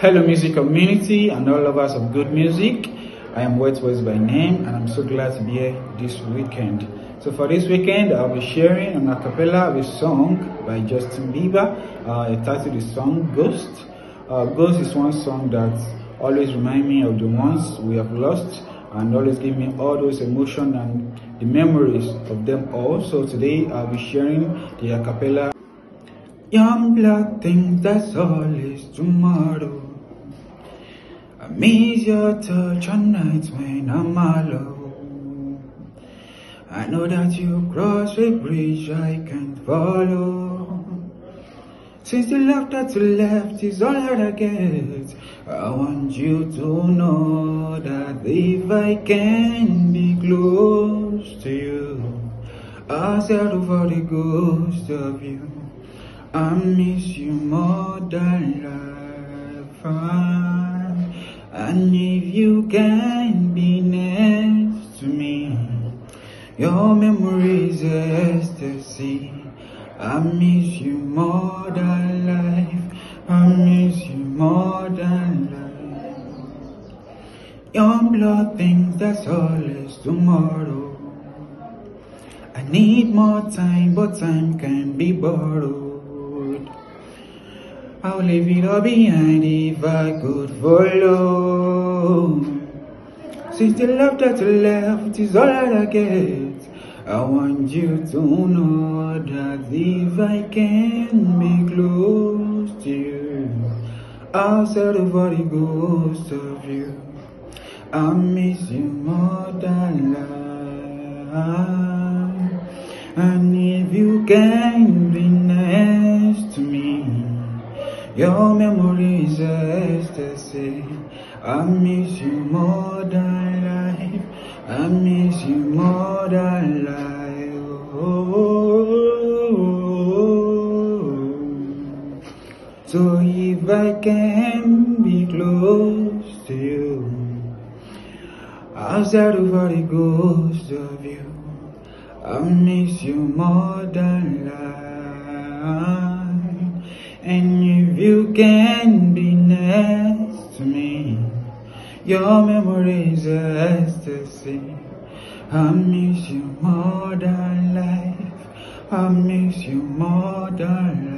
Hello music community and all lovers of good music. I am Wess by name and I'm so glad to be here this weekend. So for this weekend, I'll be sharing an acapella of a song by Justin Bieber. Uh, the title is song Ghost. Uh, Ghost is one song that always remind me of the ones we have lost and always give me all those emotions and the memories of them all. So today I'll be sharing the acapella. Young blood thinks that's all is tomorrow. I miss your touch on nights when I'm alone. I know that you cross a bridge I can't follow. Since the love that you left is all that I get, I want you to know that if I can be close to you, I'll settle for the ghost of you. I miss you more than life. And if you can be next to me, your memory is ecstasy. I miss you more than life. I miss you more than life. Your blood thinks that's all is tomorrow. I need more time, but time can be borrowed. I'll leave it all behind if I could follow. Since the love that you left is all I get, I want you to know that if I can be close to you, I'll settle for the ghost of you. I miss you more than life. And if you can be next your memory is ecstasy. I miss you more than life. I miss you more than life. Oh, so if I can be close to you, I'll settle for the ghost of you. I miss you more than life. And if you can be next to me, your memories are ecstasy. I miss you more than life. I miss you more than life.